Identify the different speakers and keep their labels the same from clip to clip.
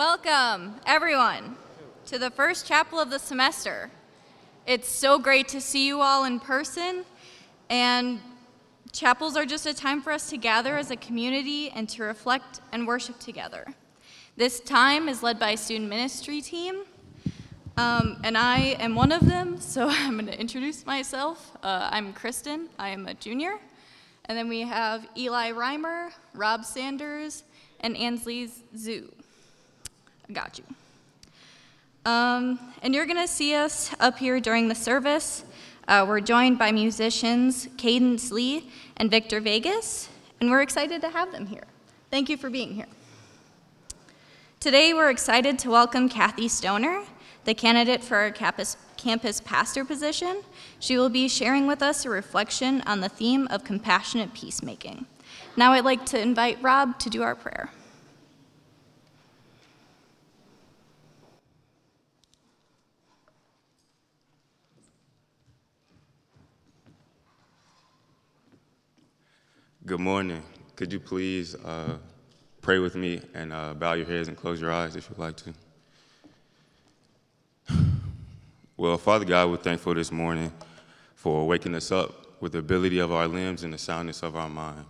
Speaker 1: Welcome, everyone, to the first chapel of the semester. It's so great to see you all in person, and chapels are just a time for us to gather as a community and to reflect and worship together. This time is led by a student ministry team, um, and I am one of them, so I'm going to introduce myself. Uh, I'm Kristen, I am a junior. And then we have Eli Reimer, Rob Sanders, and Ansley Zoo. Got you. Um, and you're going to see us up here during the service. Uh, we're joined by musicians Cadence Lee and Victor Vegas, and we're excited to have them here. Thank you for being here. Today, we're excited to welcome Kathy Stoner, the candidate for our campus, campus pastor position. She will be sharing with us a reflection on the theme of compassionate peacemaking. Now, I'd like to invite Rob to do our prayer.
Speaker 2: Good morning. Could you please uh, pray with me and uh, bow your heads and close your eyes if you'd like to? Well, Father God, we're thankful this morning for waking us up with the ability of our limbs and the soundness of our mind.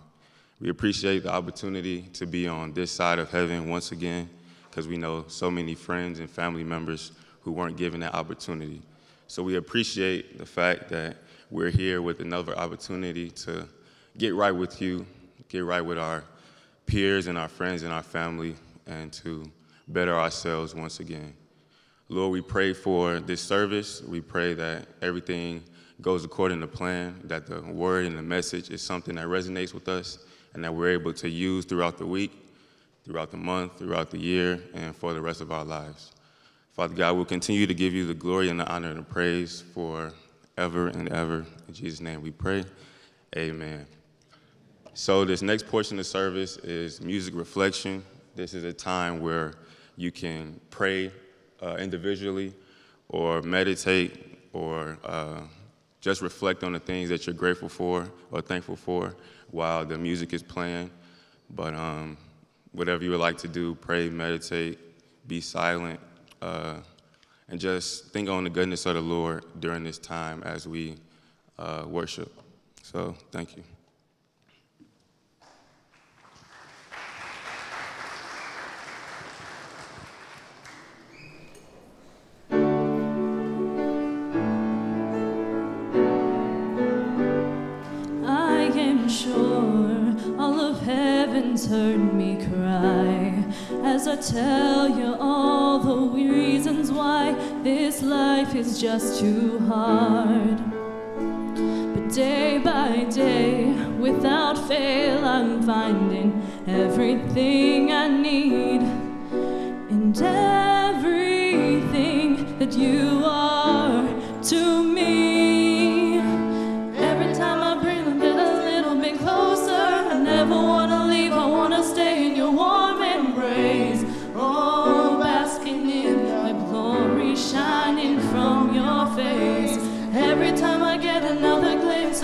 Speaker 2: We appreciate the opportunity to be on this side of heaven once again because we know so many friends and family members who weren't given that opportunity. So we appreciate the fact that we're here with another opportunity to get right with you, get right with our peers and our friends and our family, and to better ourselves once again. Lord, we pray for this service. We pray that everything goes according to plan, that the word and the message is something that resonates with us and that we're able to use throughout the week, throughout the month, throughout the year, and for the rest of our lives. Father God, we'll continue to give you the glory and the honor and the praise for ever and ever. In Jesus' name we pray. Amen. So, this next portion of service is music reflection. This is a time where you can pray uh, individually or meditate or uh, just reflect on the things that you're grateful for or thankful for while the music is playing. But um, whatever you would like to do, pray, meditate, be silent, uh, and just think on the goodness of the Lord during this time as we uh, worship. So, thank you.
Speaker 3: Heard me cry as I tell you all the reasons why this life is just too hard. But day by day, without fail, I'm finding everything I need and everything that you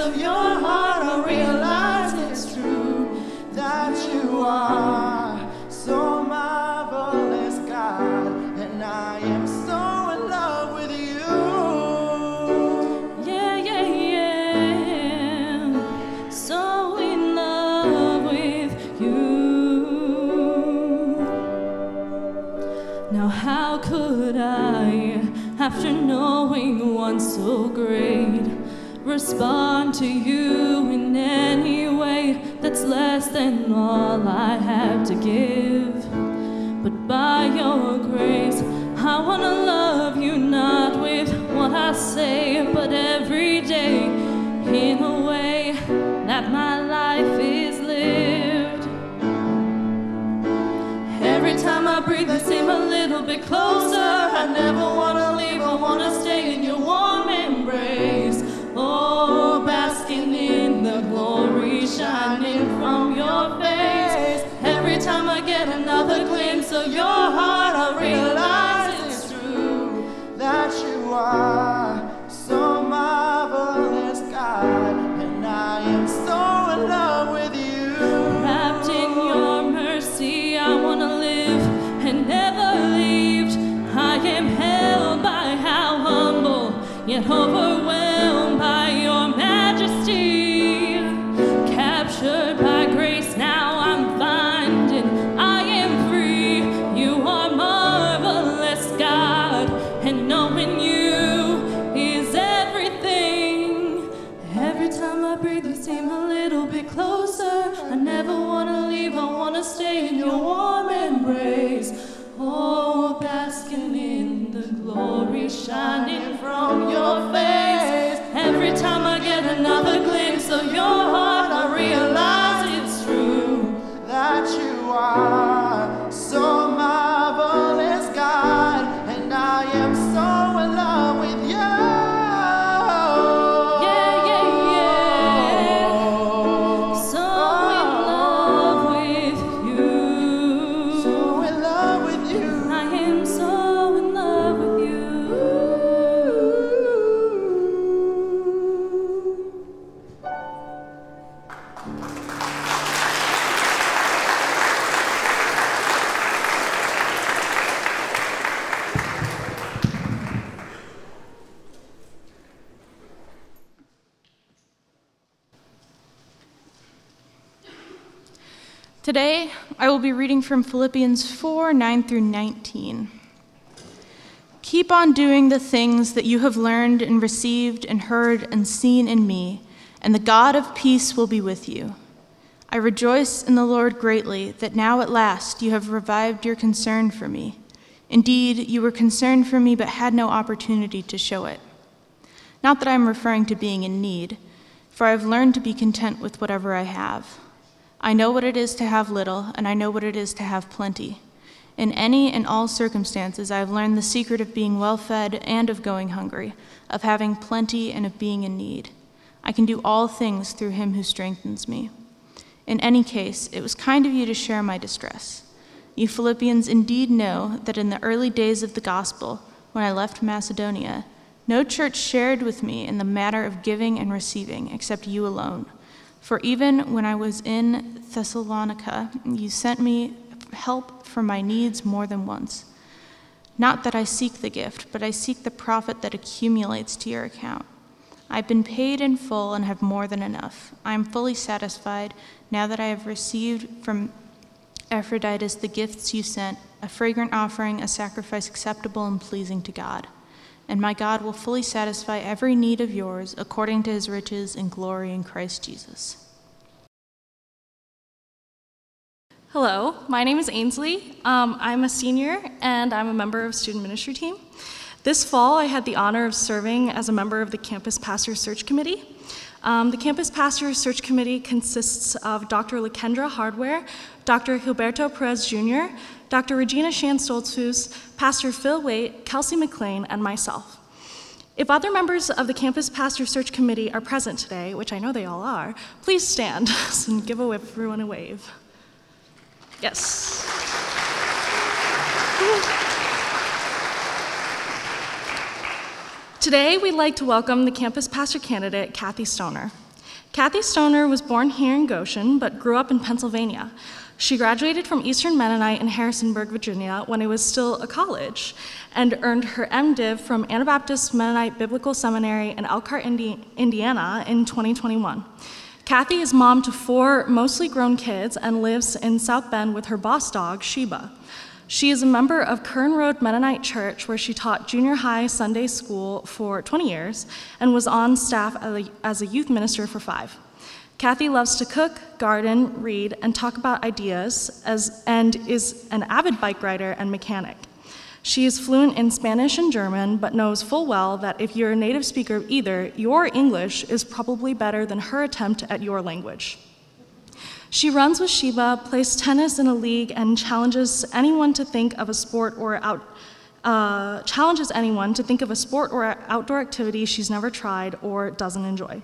Speaker 3: of your heart, I realize it's true that you are respond to you in any way that's less than all I have to give? But by your grace, I want to love you not with what I say, but every day in a way that my life is lived. Every time I breathe, I seem a little bit closer. I never want your heart, I realize it's true that you are knowing you is everything. Every time I breathe, you seem a little bit closer. I never wanna leave, I wanna stay in your warm embrace. Oh, basking in the glory shining from your face. Every time I get another glimpse of your
Speaker 4: Today, I will be reading from Philippians 4 9 through 19. Keep on doing the things that you have learned and received and heard and seen in me, and the God of peace will be with you. I rejoice in the Lord greatly that now at last you have revived your concern for me. Indeed, you were concerned for me but had no opportunity to show it. Not that I am referring to being in need, for I have learned to be content with whatever I have. I know what it is to have little, and I know what it is to have plenty. In any and all circumstances, I have learned the secret of being well fed and of going hungry, of having plenty and of being in need. I can do all things through him who strengthens me. In any case, it was kind of you to share my distress. You Philippians indeed know that in the early days of the gospel, when I left Macedonia, no church shared with me in the matter of giving and receiving except you alone. For even when I was in Thessalonica, you sent me help for my needs more than once. Not that I seek the gift, but I seek the profit that accumulates to your account. I've been paid in full and have more than enough. I am fully satisfied now that I have received from Epaphroditus the gifts you sent, a fragrant offering, a sacrifice acceptable and pleasing to God. And my God will fully satisfy every need of yours according to his riches and glory in Christ Jesus.
Speaker 5: Hello, my name is Ainsley. Um, I'm a senior and I'm a member of student ministry team. This fall, I had the honor of serving as a member of the Campus Pastor Search Committee. Um, the Campus Pastor Search Committee consists of Dr. Lakendra Hardware, Dr. Gilberto Perez Jr., Dr. Regina Shands Stoltzfus, Pastor Phil Waite, Kelsey McLean, and myself. If other members of the Campus Pastor Search Committee are present today, which I know they all are, please stand and give everyone a wave. Yes. Today, we'd like to welcome the campus pastor candidate, Kathy Stoner. Kathy Stoner was born here in Goshen, but grew up in Pennsylvania. She graduated from Eastern Mennonite in Harrisonburg, Virginia, when it was still a college, and earned her MDiv from Anabaptist Mennonite Biblical Seminary in Elkhart, Indi- Indiana, in 2021. Kathy is mom to four mostly grown kids and lives in South Bend with her boss dog, Sheba. She is a member of Kern Road Mennonite Church, where she taught junior high Sunday school for 20 years and was on staff as a youth minister for five. Kathy loves to cook, garden, read, and talk about ideas, as, and is an avid bike rider and mechanic. She is fluent in Spanish and German, but knows full well that if you're a native speaker of either, your English is probably better than her attempt at your language. She runs with Sheba, plays tennis in a league, and challenges anyone to think of a sport or out, uh, challenges anyone to think of a sport or outdoor activity she's never tried or doesn't enjoy.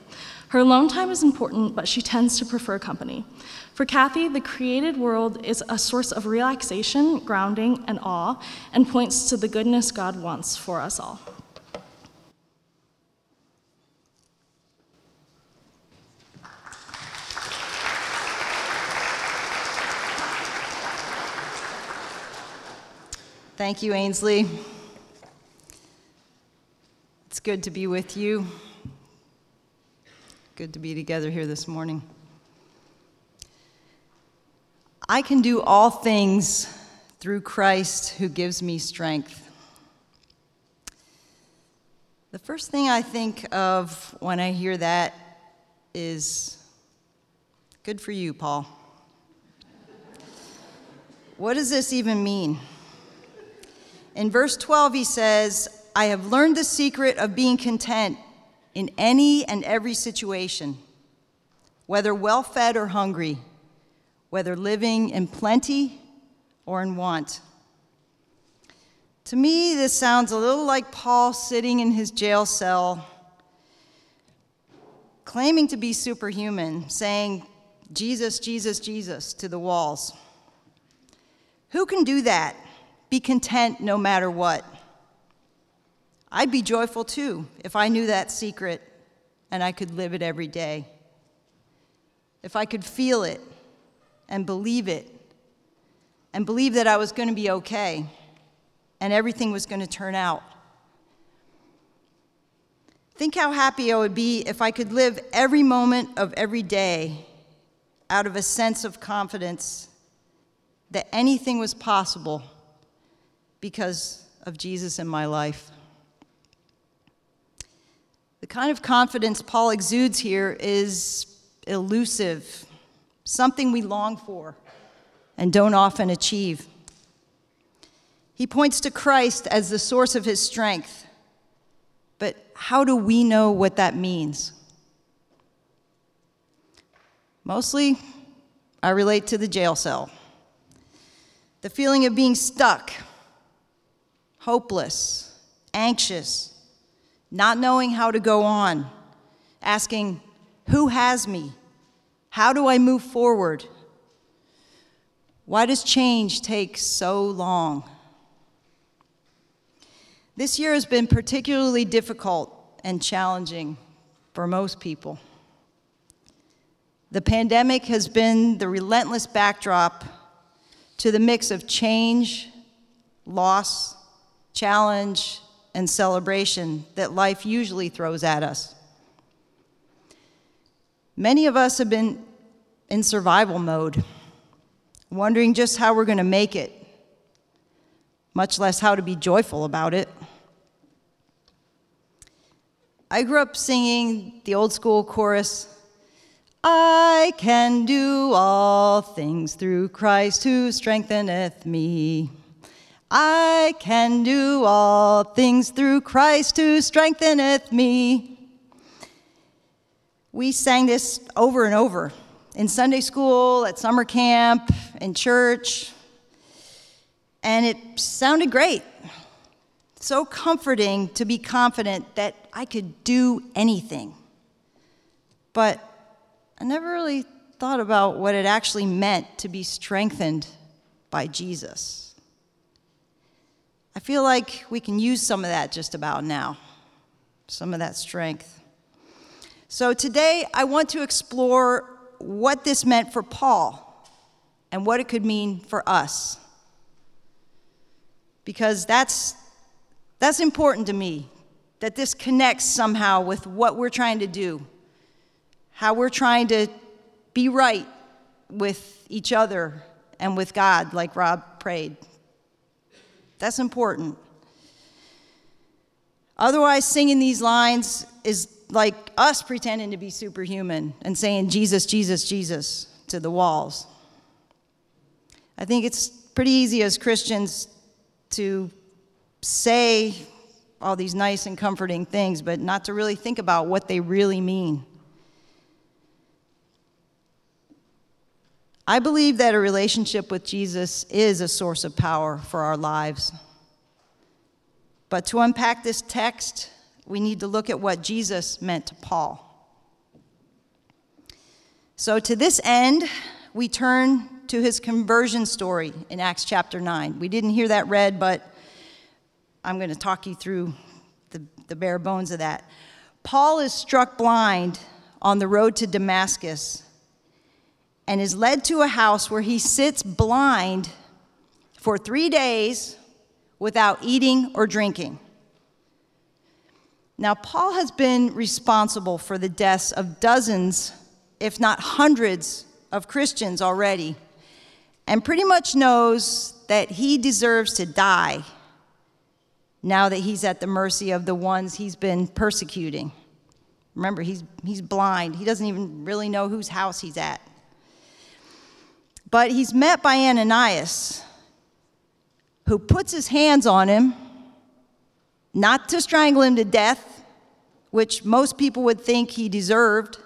Speaker 5: Her alone time is important, but she tends to prefer company. For Kathy, the created world is a source of relaxation, grounding, and awe, and points to the goodness God wants for us all.
Speaker 6: Thank you, Ainsley. It's good to be with you. Good to be together here this morning. I can do all things through Christ who gives me strength. The first thing I think of when I hear that is good for you, Paul. What does this even mean? In verse 12, he says, I have learned the secret of being content in any and every situation, whether well fed or hungry, whether living in plenty or in want. To me, this sounds a little like Paul sitting in his jail cell, claiming to be superhuman, saying, Jesus, Jesus, Jesus to the walls. Who can do that? Be content no matter what. I'd be joyful too if I knew that secret and I could live it every day. If I could feel it and believe it and believe that I was going to be okay and everything was going to turn out. Think how happy I would be if I could live every moment of every day out of a sense of confidence that anything was possible because of Jesus in my life. The kind of confidence Paul exudes here is elusive, something we long for and don't often achieve. He points to Christ as the source of his strength, but how do we know what that means? Mostly, I relate to the jail cell. The feeling of being stuck, hopeless, anxious, not knowing how to go on, asking, Who has me? How do I move forward? Why does change take so long? This year has been particularly difficult and challenging for most people. The pandemic has been the relentless backdrop to the mix of change, loss, challenge, and celebration that life usually throws at us. Many of us have been in survival mode, wondering just how we're going to make it, much less how to be joyful about it. I grew up singing the old school chorus I can do all things through Christ who strengtheneth me. I can do all things through Christ who strengtheneth me. We sang this over and over in Sunday school, at summer camp, in church, and it sounded great. So comforting to be confident that I could do anything. But I never really thought about what it actually meant to be strengthened by Jesus. I feel like we can use some of that just about now, some of that strength. So today, I want to explore what this meant for Paul and what it could mean for us. Because that's, that's important to me, that this connects somehow with what we're trying to do, how we're trying to be right with each other and with God, like Rob prayed. That's important. Otherwise, singing these lines is like us pretending to be superhuman and saying, Jesus, Jesus, Jesus to the walls. I think it's pretty easy as Christians to say all these nice and comforting things, but not to really think about what they really mean. I believe that a relationship with Jesus is a source of power for our lives. But to unpack this text, we need to look at what Jesus meant to Paul. So, to this end, we turn to his conversion story in Acts chapter 9. We didn't hear that read, but I'm going to talk you through the, the bare bones of that. Paul is struck blind on the road to Damascus and is led to a house where he sits blind for three days without eating or drinking. Now, Paul has been responsible for the deaths of dozens, if not hundreds, of Christians already, and pretty much knows that he deserves to die now that he's at the mercy of the ones he's been persecuting. Remember, he's, he's blind, he doesn't even really know whose house he's at. But he's met by Ananias, who puts his hands on him, not to strangle him to death, which most people would think he deserved,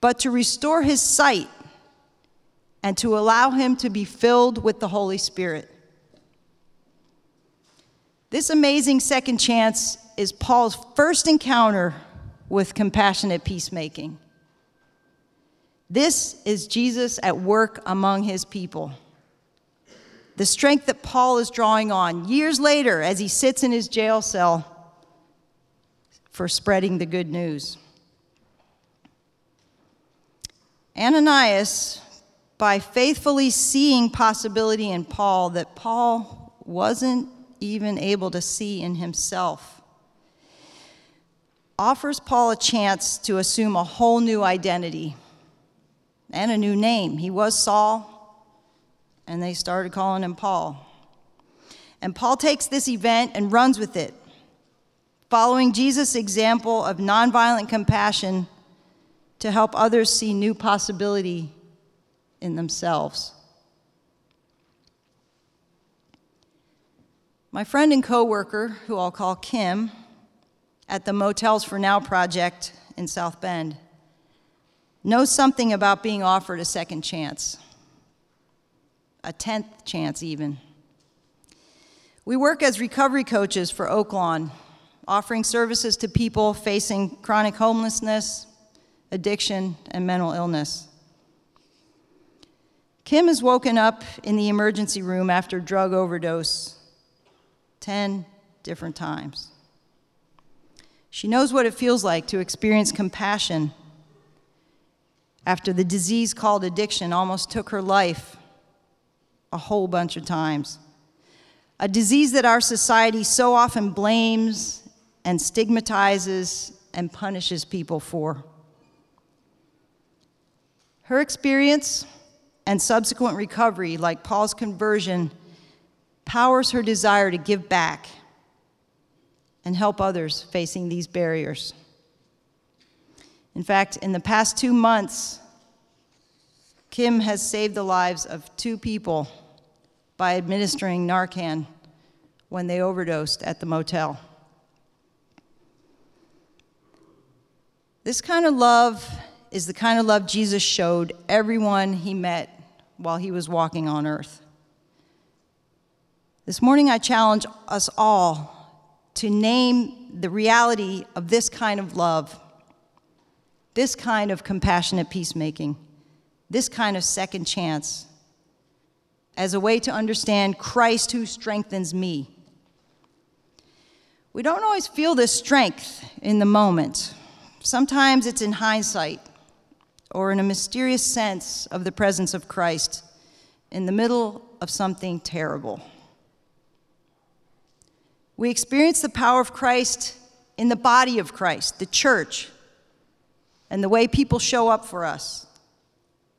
Speaker 6: but to restore his sight and to allow him to be filled with the Holy Spirit. This amazing second chance is Paul's first encounter with compassionate peacemaking. This is Jesus at work among his people. The strength that Paul is drawing on years later as he sits in his jail cell for spreading the good news. Ananias, by faithfully seeing possibility in Paul that Paul wasn't even able to see in himself, offers Paul a chance to assume a whole new identity and a new name. He was Saul, and they started calling him Paul. And Paul takes this event and runs with it, following Jesus' example of nonviolent compassion to help others see new possibility in themselves. My friend and coworker, who I'll call Kim, at the Motels for Now project in South Bend, knows something about being offered a second chance, a tenth chance even. We work as recovery coaches for Oaklawn, offering services to people facing chronic homelessness, addiction, and mental illness. Kim has woken up in the emergency room after drug overdose 10 different times. She knows what it feels like to experience compassion after the disease called addiction almost took her life a whole bunch of times. A disease that our society so often blames and stigmatizes and punishes people for. Her experience and subsequent recovery, like Paul's conversion, powers her desire to give back and help others facing these barriers. In fact, in the past two months, Kim has saved the lives of two people by administering Narcan when they overdosed at the motel. This kind of love is the kind of love Jesus showed everyone he met while he was walking on earth. This morning, I challenge us all to name the reality of this kind of love, this kind of compassionate peacemaking, this kind of second chance, as a way to understand Christ who strengthens me. We don't always feel this strength in the moment. Sometimes it's in hindsight or in a mysterious sense of the presence of Christ in the middle of something terrible. We experience the power of Christ in the body of Christ, the church, and the way people show up for us,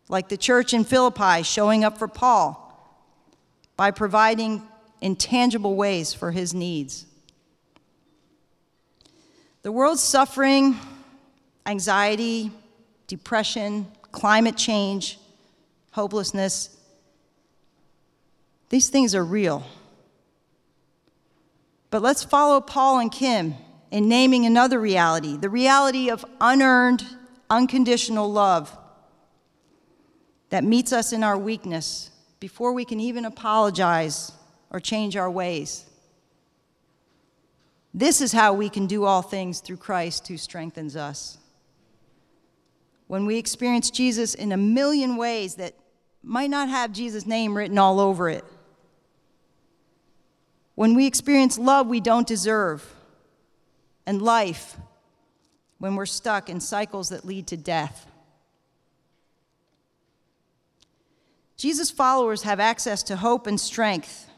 Speaker 6: like the church in Philippi showing up for Paul by providing intangible ways for his needs. The world's suffering, anxiety, depression, climate change, hopelessness, these things are real. But let's follow Paul and Kim in naming another reality the reality of unearned, unconditional love that meets us in our weakness before we can even apologize or change our ways. This is how we can do all things through Christ who strengthens us when we experience Jesus in a million ways that might not have Jesus' name written all over it. When we experience love we don't deserve, and life when we're stuck in cycles that lead to death. Jesus' followers have access to hope and strength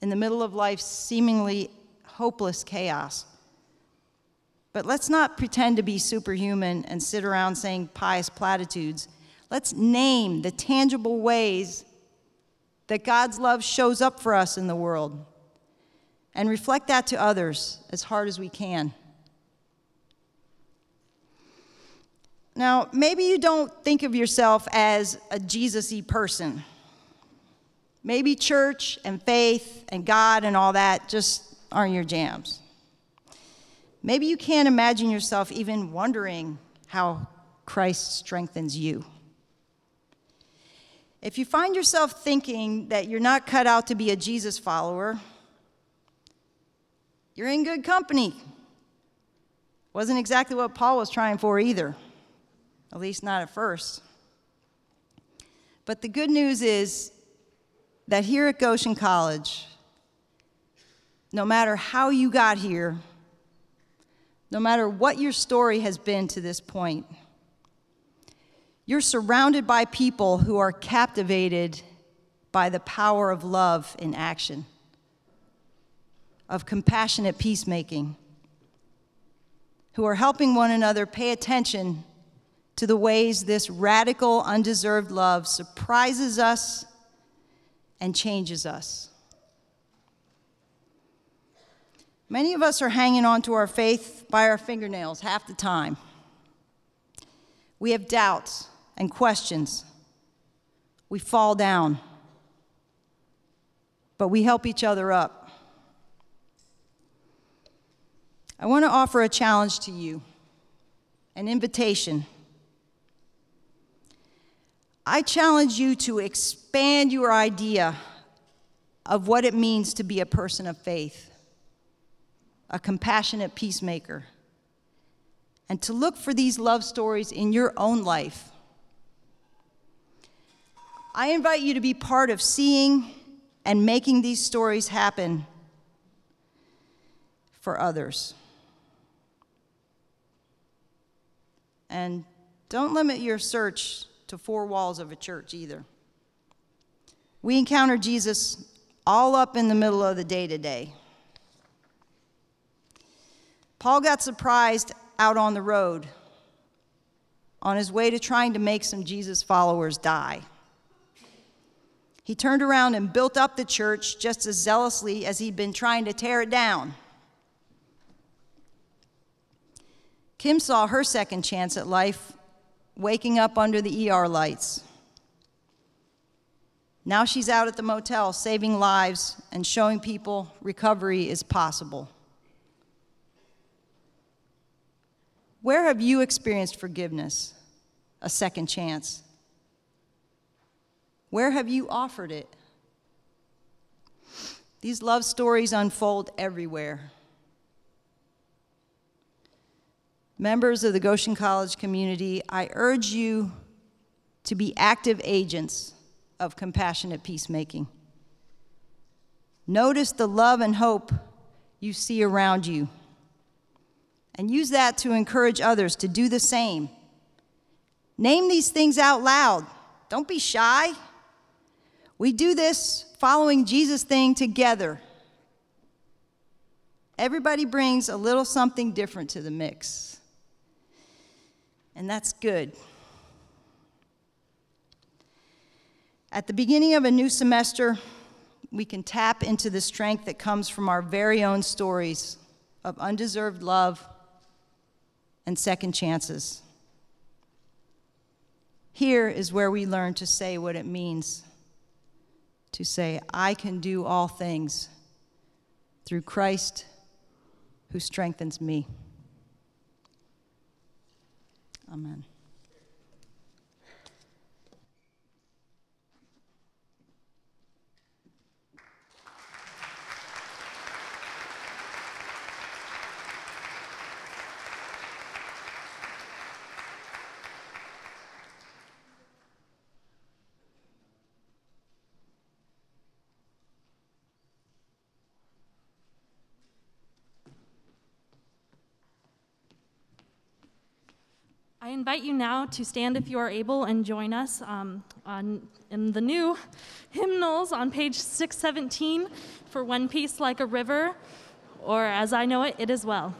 Speaker 6: in the middle of life's seemingly hopeless chaos But let's not pretend to be superhuman and sit around saying pious platitudes. Let's name the tangible ways that God's love shows up for us in the world and reflect that to others as hard as we can. Now, maybe you don't think of yourself as a Jesus y person. Maybe church and faith and God and all that just aren't your jams. Maybe you can't imagine yourself even wondering how Christ strengthens you. If you find yourself thinking that you're not cut out to be a Jesus follower, you're in good company. Wasn't exactly what Paul was trying for either, at least not at first. But the good news is that here at Goshen College, no matter how you got here, no matter what your story has been to this point, you're surrounded by people who are captivated by the power of love in action, of compassionate peacemaking, who are helping one another pay attention to the ways this radical, undeserved love surprises us and changes us. Many of us are hanging on to our faith by our fingernails half the time. We have doubts and questions. We fall down, but we help each other up. I want to offer a challenge to you, an invitation. I challenge you to expand your idea of what it means to be a person of faith, a compassionate peacemaker, and to look for these love stories in your own life. I invite you to be part of seeing and making these stories happen for others. And don't limit your search to four walls of a church either. We encounter Jesus all up in the middle of the day to day. Paul got surprised out on the road on his way to trying to make some Jesus followers die. He turned around and built up the church just as zealously as he'd been trying to tear it down. Kim saw her second chance at life waking up under the ER lights. Now she's out at the motel saving lives and showing people recovery is possible. Where have you experienced forgiveness, a second chance? Where have you offered it? These love stories unfold everywhere. Members of the Goshen College community, I urge you to be active agents of compassionate peacemaking. Notice the love and hope you see around you, and use that to encourage others to do the same. Name these things out loud. Don't be shy. We do this following Jesus' thing together. Everybody brings a little something different to the mix and that's good. At the beginning of a new semester, we can tap into the strength that comes from our very own stories of undeserved love and second chances. Here is where we learn to say what it means to say, I can do all things through Christ who strengthens me. Amen.
Speaker 5: I invite you now to stand if you are able and join us um, on, in the new hymnals on page 617 for When Peace Like a River, or as I know it, It Is Well.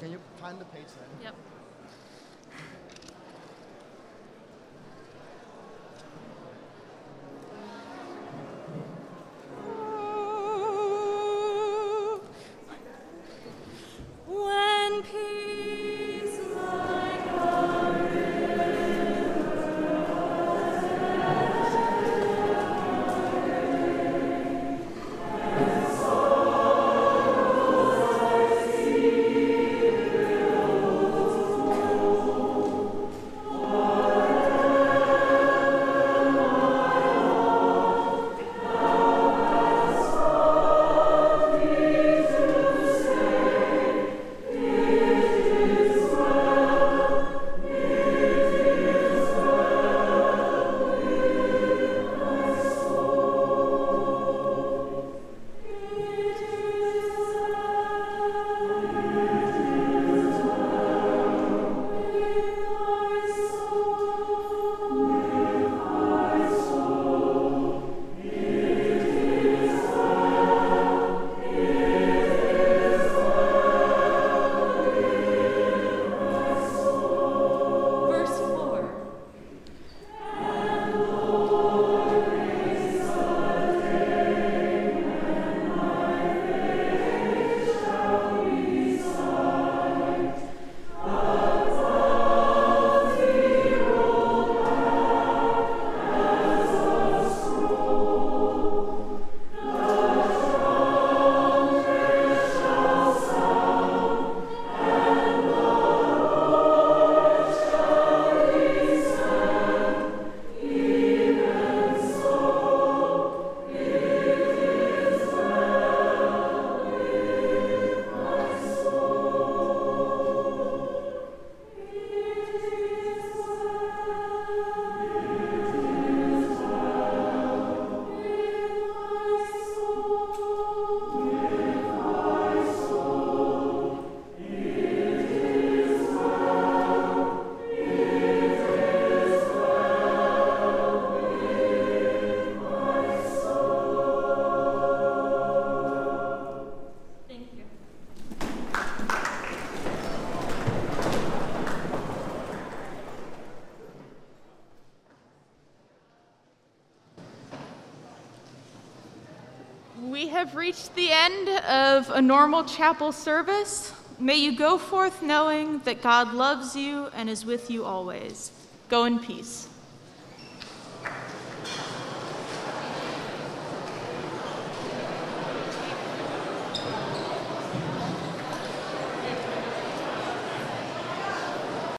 Speaker 7: Can you find the page then?
Speaker 3: Yep.
Speaker 4: Reached the end of a normal chapel service. May you go forth knowing that God loves you and is with you always. Go in peace.